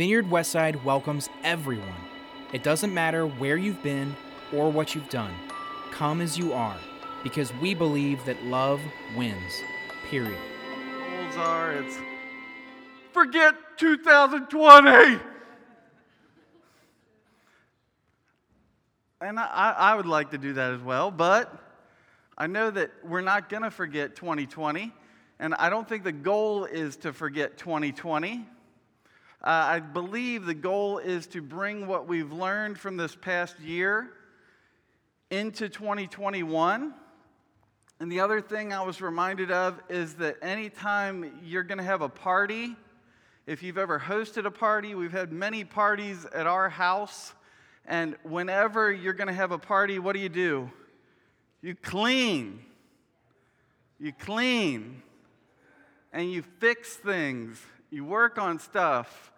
Vineyard Westside welcomes everyone. It doesn't matter where you've been or what you've done. Come as you are, because we believe that love wins. Period. Goals are it's forget 2020. And I, I would like to do that as well, but I know that we're not going to forget 2020. And I don't think the goal is to forget 2020. Uh, I believe the goal is to bring what we've learned from this past year into 2021. And the other thing I was reminded of is that anytime you're going to have a party, if you've ever hosted a party, we've had many parties at our house. And whenever you're going to have a party, what do you do? You clean. You clean. And you fix things. You work on stuff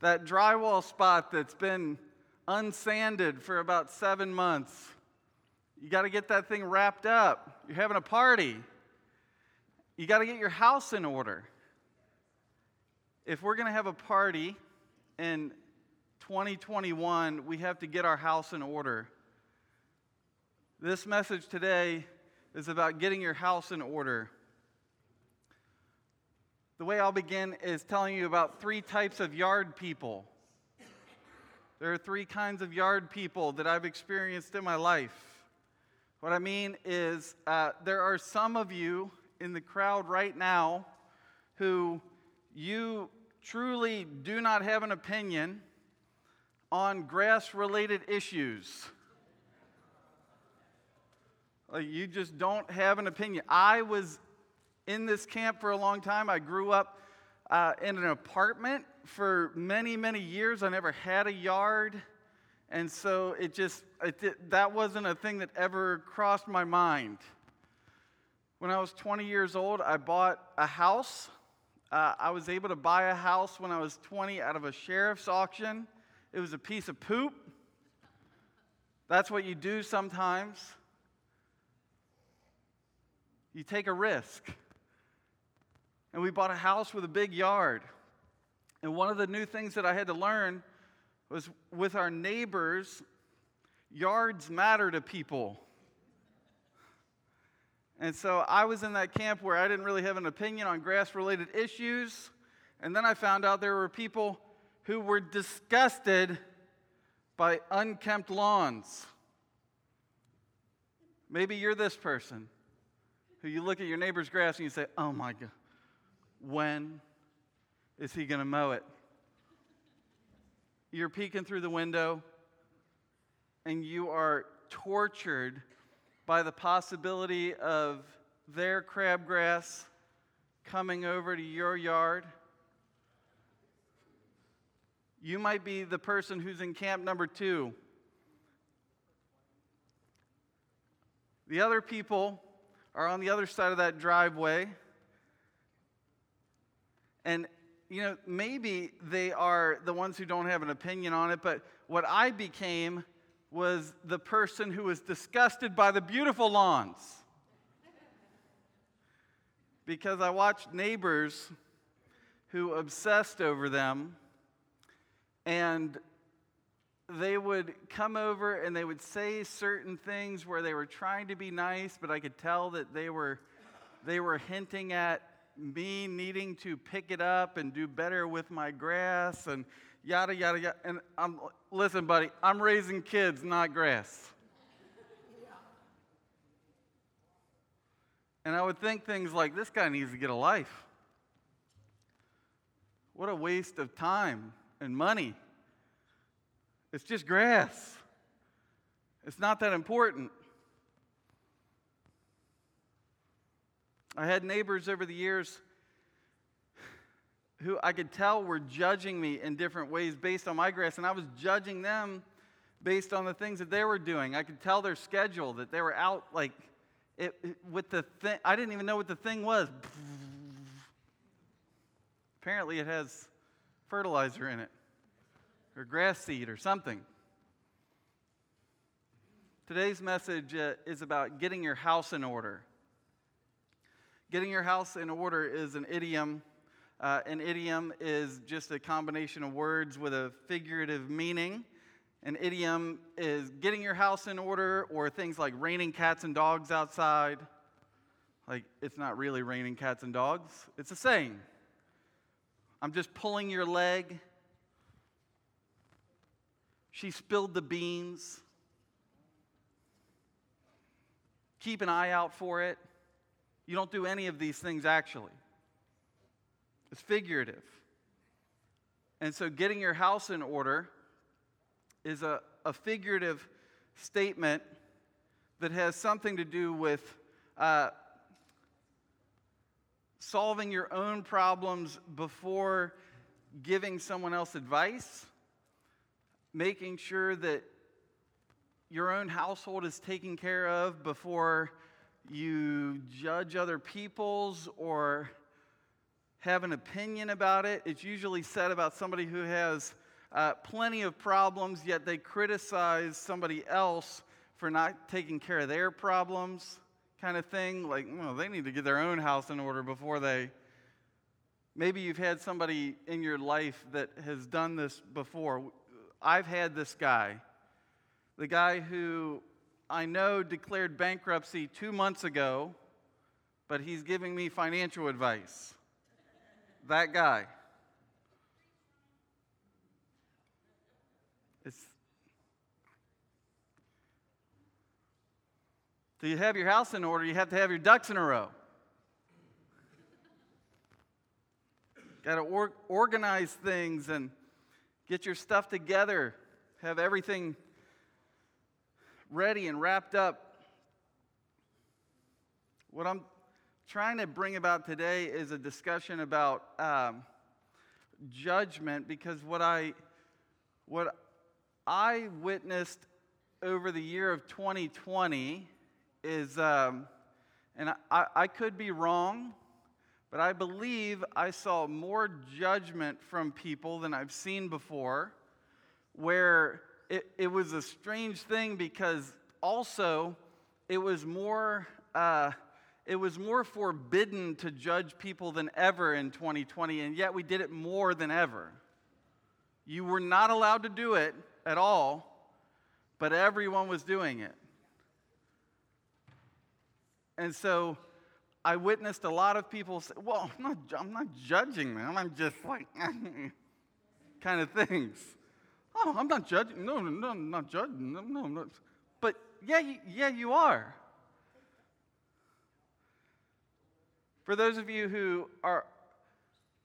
that drywall spot that's been unsanded for about seven months. You got to get that thing wrapped up. You're having a party. You got to get your house in order. If we're going to have a party in 2021, we have to get our house in order. This message today is about getting your house in order. The way I'll begin is telling you about three types of yard people. There are three kinds of yard people that I've experienced in my life. What I mean is, uh, there are some of you in the crowd right now who you truly do not have an opinion on grass related issues. Like you just don't have an opinion. I was in this camp for a long time. I grew up uh, in an apartment for many, many years. I never had a yard. And so it just, it, that wasn't a thing that ever crossed my mind. When I was 20 years old, I bought a house. Uh, I was able to buy a house when I was 20 out of a sheriff's auction. It was a piece of poop. That's what you do sometimes. You take a risk and we bought a house with a big yard. And one of the new things that I had to learn was with our neighbors, yards matter to people. And so I was in that camp where I didn't really have an opinion on grass related issues. And then I found out there were people who were disgusted by unkempt lawns. Maybe you're this person who you look at your neighbor's grass and you say, Oh my God, when is he going to mow it? You're peeking through the window and you are tortured by the possibility of their crabgrass coming over to your yard. You might be the person who's in camp number two. The other people are on the other side of that driveway. And, you know, maybe they are the ones who don't have an opinion on it, but what I became was the person who was disgusted by the beautiful lawns. because I watched neighbors who obsessed over them, and they would come over and they would say certain things where they were trying to be nice, but I could tell that they were, they were hinting at me needing to pick it up and do better with my grass and yada, yada, yada. And I'm, listen, buddy, I'm raising kids, not grass. And I would think things like this guy needs to get a life. What a waste of time and money. It's just grass. It's not that important. I had neighbors over the years who I could tell were judging me in different ways based on my grass, and I was judging them based on the things that they were doing. I could tell their schedule that they were out like it, it, with the thing. I didn't even know what the thing was. Apparently, it has fertilizer in it, or grass seed, or something. Today's message uh, is about getting your house in order. Getting your house in order is an idiom Uh, an idiom is just a combination of words with a figurative meaning. An idiom is getting your house in order, or things like raining cats and dogs outside. Like, it's not really raining cats and dogs, it's a saying. I'm just pulling your leg. She spilled the beans. Keep an eye out for it. You don't do any of these things actually. It's figurative. And so, getting your house in order is a, a figurative statement that has something to do with uh, solving your own problems before giving someone else advice, making sure that your own household is taken care of before you judge other people's or have an opinion about it. It's usually said about somebody who has uh, plenty of problems, yet they criticize somebody else for not taking care of their problems, kind of thing. Like, well, they need to get their own house in order before they. Maybe you've had somebody in your life that has done this before. I've had this guy, the guy who I know declared bankruptcy two months ago, but he's giving me financial advice. That guy. So you have your house in order, you have to have your ducks in a row. Got to or- organize things and get your stuff together, have everything ready and wrapped up. What I'm trying to bring about today is a discussion about um, judgment because what I what I witnessed over the year of 2020 is, um, and I, I could be wrong, but I believe I saw more judgment from people than I've seen before, where it, it was a strange thing because also it was more. Uh, it was more forbidden to judge people than ever in 2020, and yet we did it more than ever. You were not allowed to do it at all, but everyone was doing it. And so I witnessed a lot of people say, Well, I'm not, I'm not judging them. I'm just like, kind of things. Oh, I'm not judging. No, no, no, I'm not judging. No, no, no. But yeah, yeah, you are. For those of you who are,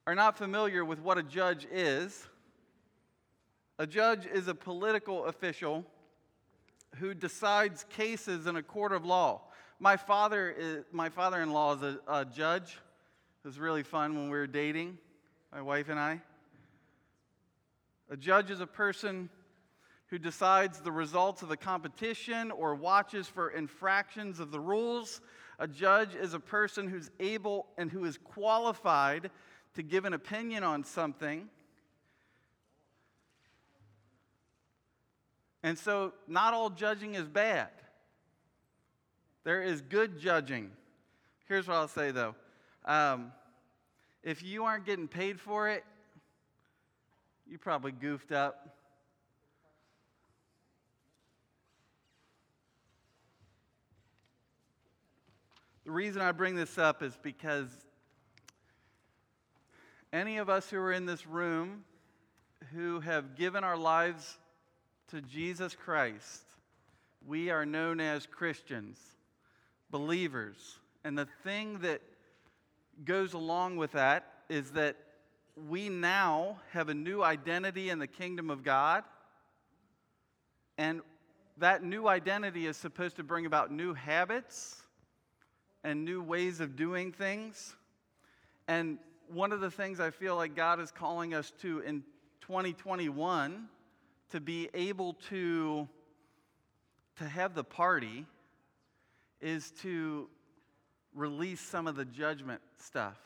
are not familiar with what a judge is, a judge is a political official who decides cases in a court of law. My father, is, my father-in-law is a, a judge. It was really fun when we were dating, my wife and I. A judge is a person who decides the results of the competition or watches for infractions of the rules. A judge is a person who's able and who is qualified to give an opinion on something. And so, not all judging is bad. There is good judging. Here's what I'll say though um, if you aren't getting paid for it, you probably goofed up. The reason I bring this up is because any of us who are in this room who have given our lives to Jesus Christ, we are known as Christians believers. And the thing that goes along with that is that we now have a new identity in the kingdom of God. And that new identity is supposed to bring about new habits and new ways of doing things. And one of the things I feel like God is calling us to in 2021 to be able to, to have the party is to release some of the judgment stuff.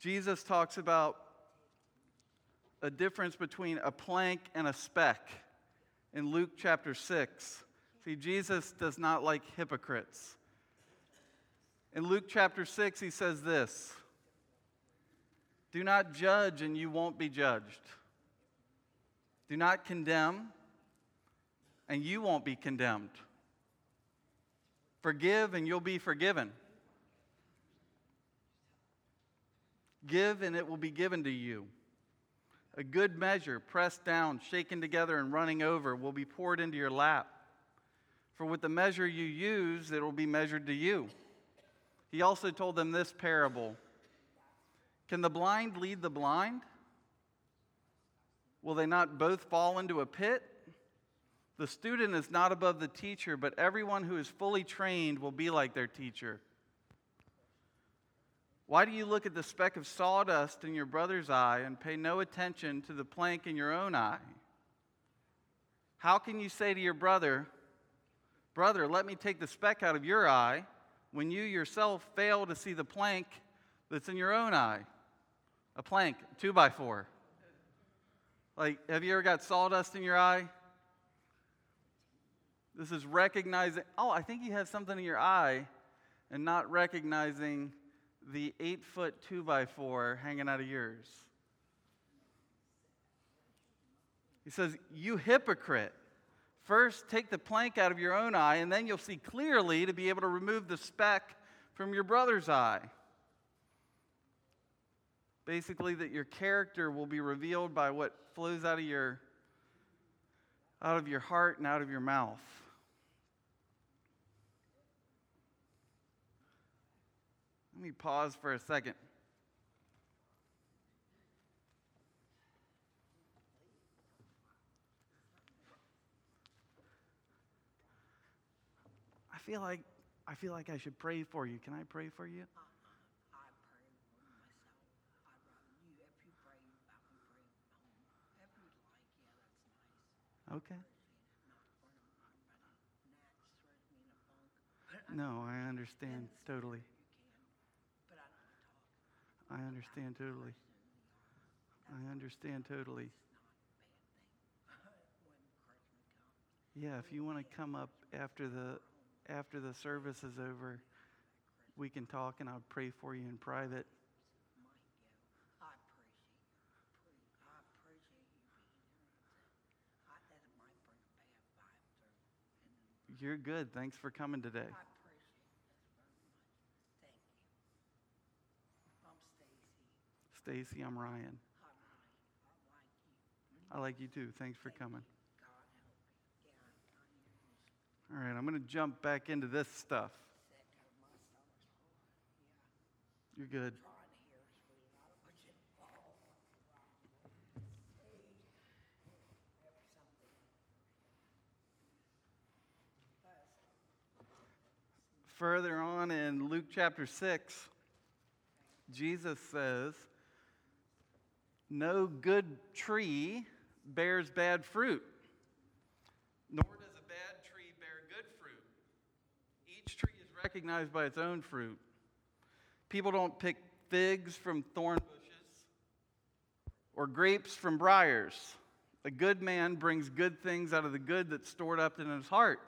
Jesus talks about a difference between a plank and a speck in Luke chapter 6. See, Jesus does not like hypocrites. In Luke chapter 6, he says this Do not judge, and you won't be judged. Do not condemn, and you won't be condemned. Forgive, and you'll be forgiven. Give, and it will be given to you. A good measure, pressed down, shaken together, and running over, will be poured into your lap. For with the measure you use, it will be measured to you. He also told them this parable Can the blind lead the blind? Will they not both fall into a pit? The student is not above the teacher, but everyone who is fully trained will be like their teacher. Why do you look at the speck of sawdust in your brother's eye and pay no attention to the plank in your own eye? How can you say to your brother, Brother, let me take the speck out of your eye, when you yourself fail to see the plank that's in your own eye? A plank, two by four. Like, have you ever got sawdust in your eye? This is recognizing, oh, I think you have something in your eye, and not recognizing the eight foot two by four hanging out of yours. He says, You hypocrite. First, take the plank out of your own eye, and then you'll see clearly to be able to remove the speck from your brother's eye. Basically, that your character will be revealed by what flows out of your, out of your heart and out of your mouth. Let me pause for a second. I feel like I feel like I should pray for you. Can I pray for you? I pray for myself. I'd rather you, if you pray, I can pray alone. If you'd like, yeah, that's nice. Okay. Not for the but Nats throws me in a funk. No, I understand totally. You can, but I don't talk. I understand totally. I understand totally. Yeah, if you want to come up after the after the service is over, we can talk and I'll pray for you in private. You're good. Thanks for coming today. I appreciate this very much. Thank you. I'm Stacy. I'm Ryan. I like you. Too. Thanks for coming. All right, I'm going to jump back into this stuff. You're good. Further on in Luke chapter 6, Jesus says, No good tree bears bad fruit, nor does a bad tree bear good fruit. Each tree is recognized by its own fruit. People don't pick figs from thorn bushes or grapes from briars. A good man brings good things out of the good that's stored up in his heart.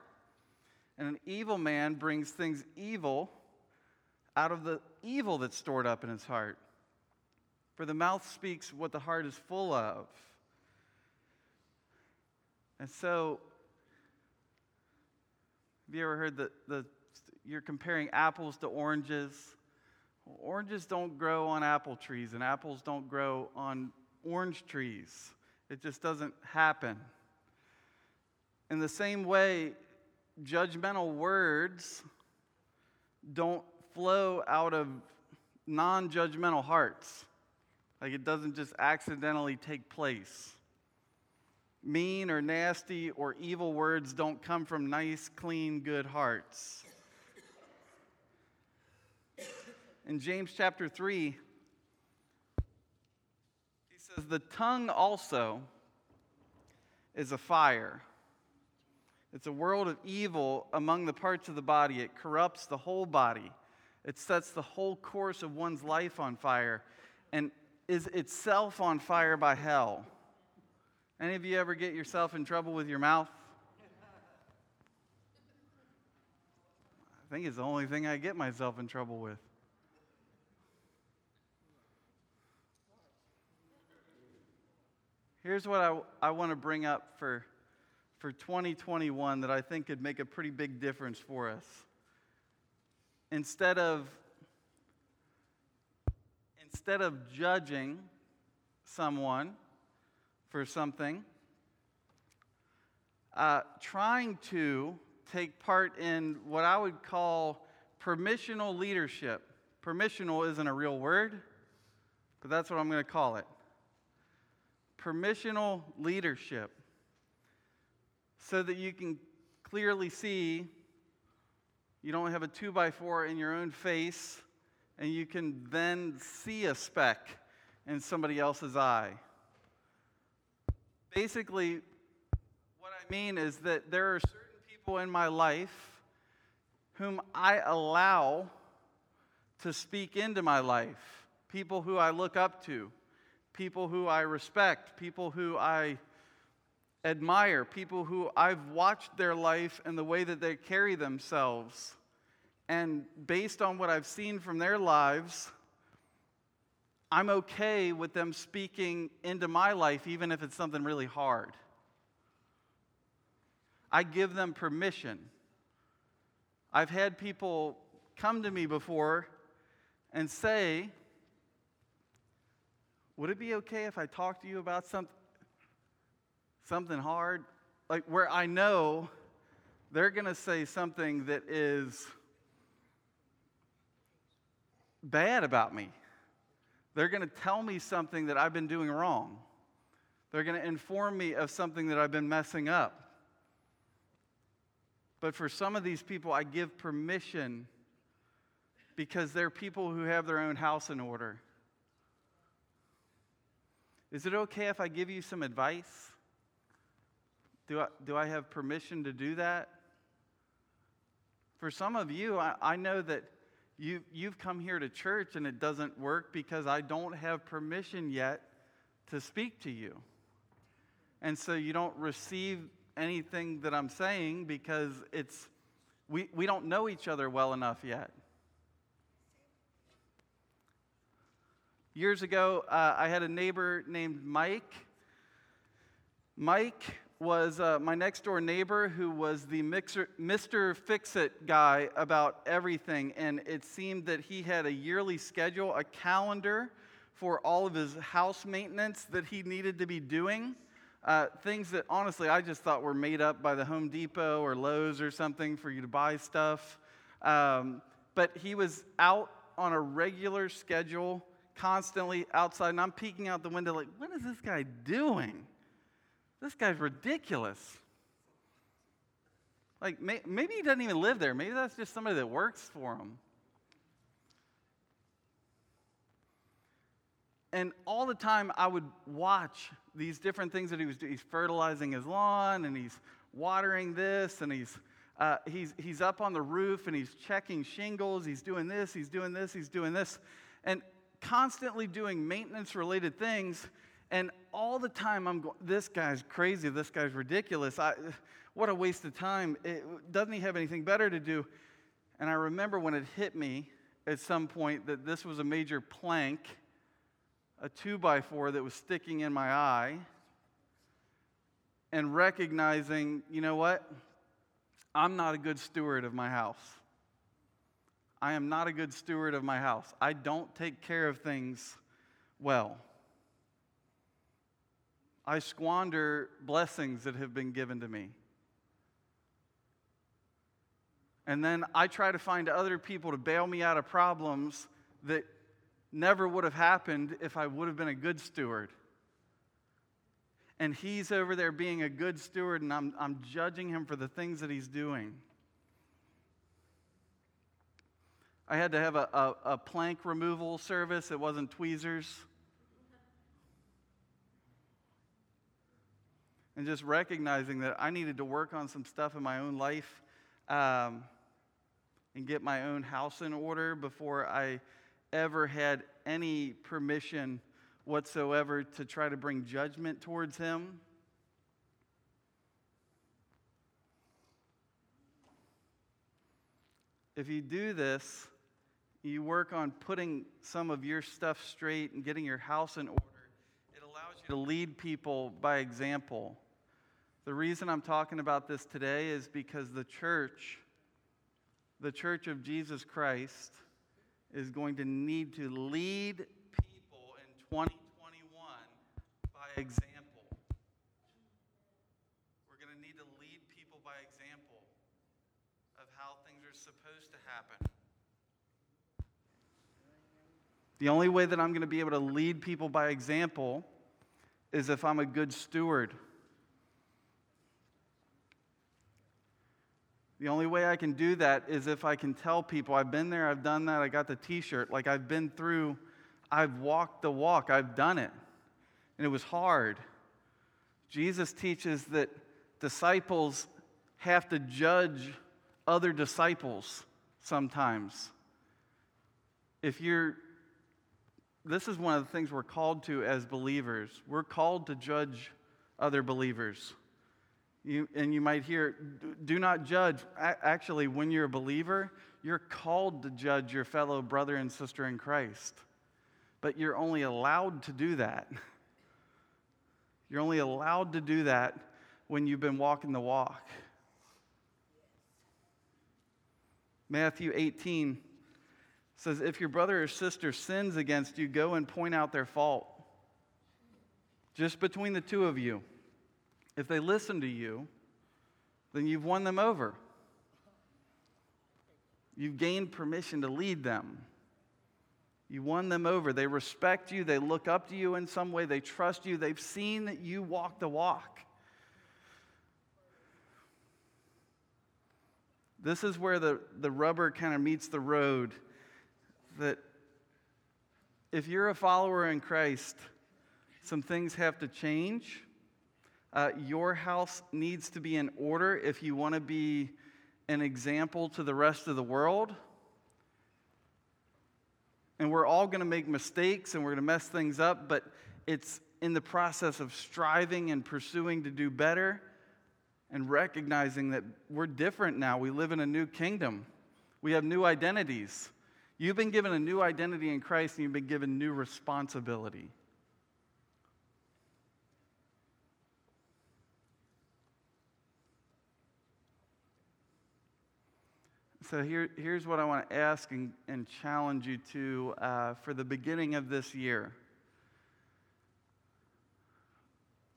And an evil man brings things evil out of the evil that's stored up in his heart. For the mouth speaks what the heart is full of. And so, have you ever heard that the, you're comparing apples to oranges? Well, oranges don't grow on apple trees, and apples don't grow on orange trees. It just doesn't happen. In the same way, judgmental words don't flow out of non judgmental hearts. Like it doesn't just accidentally take place. Mean or nasty or evil words don't come from nice, clean, good hearts. In James chapter 3, he says, The tongue also is a fire. It's a world of evil among the parts of the body. It corrupts the whole body. It sets the whole course of one's life on fire and is itself on fire by hell. Any of you ever get yourself in trouble with your mouth? I think it's the only thing I get myself in trouble with. Here's what I, I want to bring up for, for 2021 that I think could make a pretty big difference for us. Instead of, instead of judging someone for something, uh, trying to take part in what I would call permissional leadership. Permissional isn't a real word, but that's what I'm going to call it permissional leadership so that you can clearly see you don't have a two by four in your own face and you can then see a speck in somebody else's eye. Basically, what I mean is that there are certain people in my life whom I allow to speak into my life, people who I look up to people who I respect, people who I admire, people who I've watched their life and the way that they carry themselves. And based on what I've seen from their lives, I'm okay with them speaking into my life, even if it's something really hard. I give them permission. I've had people come to me before and say, would it be okay if I talk to you about something, something hard? Like where I know they're going to say something that is bad about me. They're going to tell me something that I've been doing wrong. They're going to inform me of something that I've been messing up. But for some of these people, I give permission because they're people who have their own house in order. Is it okay if I give you some advice? Do I, do I have permission to do that? For some of you, I, I know that you, you've come here to church and it doesn't work because I don't have permission yet to speak to you. And so you don't receive anything that I'm saying because it's, we, we don't know each other well enough yet. Years ago, uh, I had a neighbor named Mike. Mike was uh, my next door neighbor who was the mixer, Mr. Fix It guy about everything. And it seemed that he had a yearly schedule, a calendar for all of his house maintenance that he needed to be doing. Uh, things that honestly I just thought were made up by the Home Depot or Lowe's or something for you to buy stuff. Um, but he was out on a regular schedule constantly outside, and I'm peeking out the window like, what is this guy doing? This guy's ridiculous. Like, may, maybe he doesn't even live there. Maybe that's just somebody that works for him. And all the time, I would watch these different things that he was doing. He's fertilizing his lawn, and he's watering this, and he's uh, he's, he's up on the roof and he's checking shingles. He's doing this, he's doing this, he's doing this. And constantly doing maintenance related things. And all the time I'm going, this guy's crazy, this guy's ridiculous. I, what a waste of time. It, doesn't he have anything better to do? And I remember when it hit me at some point that this was a major plank, a two by four that was sticking in my eye, and recognizing, you know what? I'm not a good steward of my house. I am not a good steward of my house. I don't take care of things well. I squander blessings that have been given to me. And then I try to find other people to bail me out of problems that never would have happened if I would have been a good steward. And he's over there being a good steward, and I'm, I'm judging him for the things that he's doing. I had to have a, a, a plank removal service, it wasn't tweezers. And just recognizing that I needed to work on some stuff in my own life um, and get my own house in order before I ever had any permission whatsoever to try to bring judgment towards him. if you do this, you work on putting some of your stuff straight and getting your house in order, you to lead people by example. The reason I'm talking about this today is because the church, the church of Jesus Christ, is going to need to lead people in 2021 by example. We're going to need to lead people by example of how things are supposed to happen. The only way that I'm going to be able to lead people by example is if I'm a good steward. The only way I can do that is if I can tell people, I've been there, I've done that, I got the t shirt, like I've been through, I've walked the walk, I've done it. And it was hard. Jesus teaches that disciples have to judge other disciples sometimes. If you're, this is one of the things we're called to as believers. We're called to judge other believers. You, and you might hear, do not judge. Actually, when you're a believer, you're called to judge your fellow brother and sister in Christ. But you're only allowed to do that. You're only allowed to do that when you've been walking the walk. Matthew 18 says, If your brother or sister sins against you, go and point out their fault. Just between the two of you. If they listen to you, then you've won them over. You've gained permission to lead them. You won them over. They respect you. They look up to you in some way. They trust you. They've seen that you walk the walk. This is where the, the rubber kind of meets the road. That if you're a follower in Christ, some things have to change. Uh, your house needs to be in order if you want to be an example to the rest of the world. And we're all going to make mistakes and we're going to mess things up, but it's in the process of striving and pursuing to do better and recognizing that we're different now. We live in a new kingdom, we have new identities. You've been given a new identity in Christ and you've been given new responsibility. So here, here's what I want to ask and, and challenge you to uh, for the beginning of this year.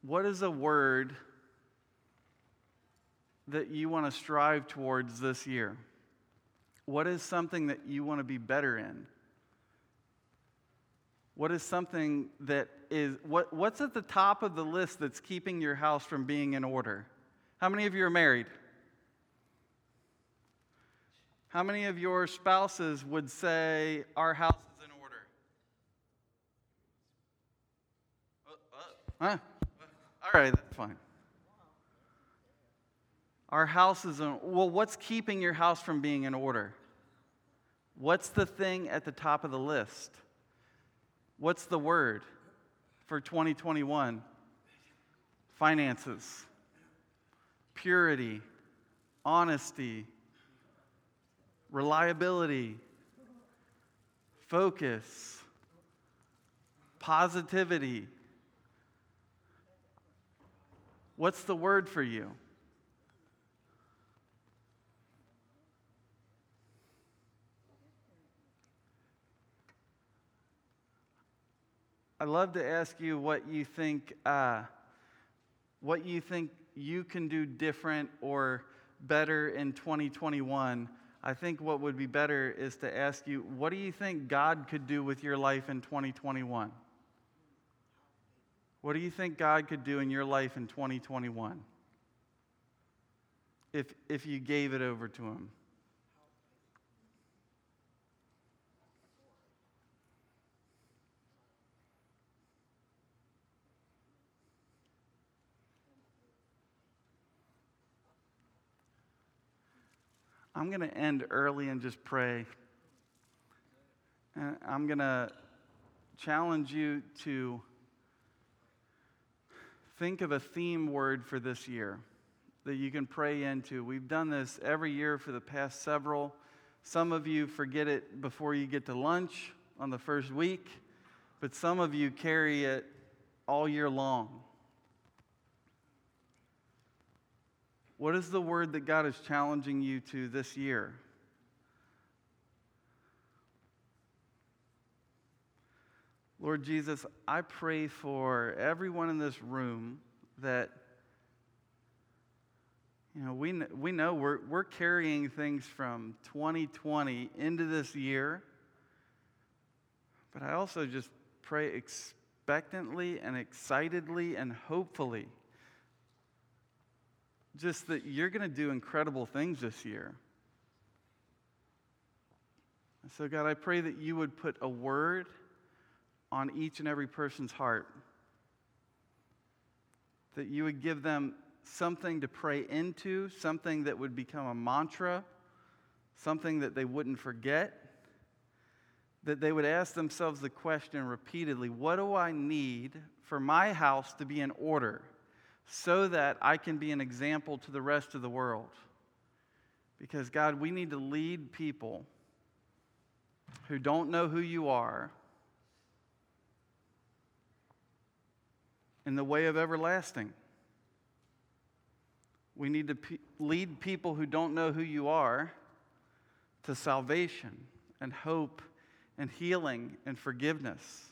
What is a word that you want to strive towards this year? What is something that you want to be better in? What is something that is, what, what's at the top of the list that's keeping your house from being in order? How many of you are married? How many of your spouses would say, Our house is in order? Uh, uh, huh? All right, that's fine. Our house is in well, what's keeping your house from being in order? What's the thing at the top of the list? What's the word for 2021? Finances, purity, honesty, reliability, focus, positivity. What's the word for you? I'd love to ask you what you think, uh, what you think you can do different or better in 2021 I think what would be better is to ask you, what do you think God could do with your life in 2021? What do you think God could do in your life in 2021 if, if you gave it over to Him? I'm going to end early and just pray. And I'm going to challenge you to think of a theme word for this year that you can pray into. We've done this every year for the past several. Some of you forget it before you get to lunch on the first week, but some of you carry it all year long. What is the word that God is challenging you to this year? Lord Jesus, I pray for everyone in this room that, you know, we, we know we're, we're carrying things from 2020 into this year, but I also just pray expectantly and excitedly and hopefully just that you're going to do incredible things this year. So, God, I pray that you would put a word on each and every person's heart, that you would give them something to pray into, something that would become a mantra, something that they wouldn't forget, that they would ask themselves the question repeatedly what do I need for my house to be in order? So that I can be an example to the rest of the world. Because, God, we need to lead people who don't know who you are in the way of everlasting. We need to pe- lead people who don't know who you are to salvation and hope and healing and forgiveness.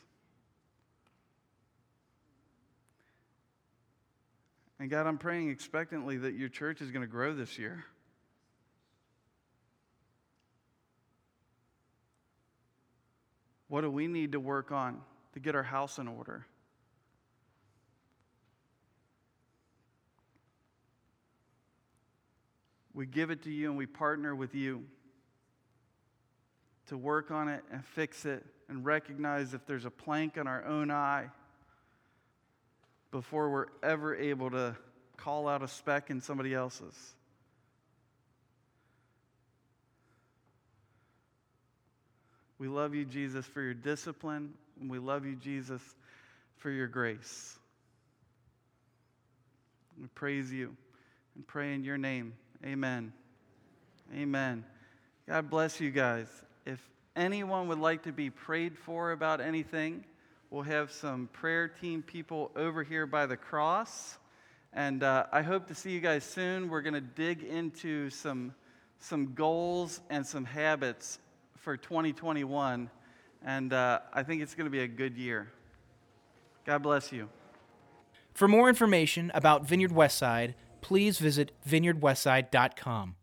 And God, I'm praying expectantly that your church is going to grow this year. What do we need to work on to get our house in order? We give it to you and we partner with you to work on it and fix it and recognize if there's a plank in our own eye before we're ever able to call out a speck in somebody else's. We love you, Jesus, for your discipline, and we love you, Jesus, for your grace. We praise you and pray in your name. Amen. Amen. God bless you guys. If anyone would like to be prayed for about anything, We'll have some prayer team people over here by the cross. And uh, I hope to see you guys soon. We're going to dig into some, some goals and some habits for 2021. And uh, I think it's going to be a good year. God bless you. For more information about Vineyard Westside, please visit vineyardwestside.com.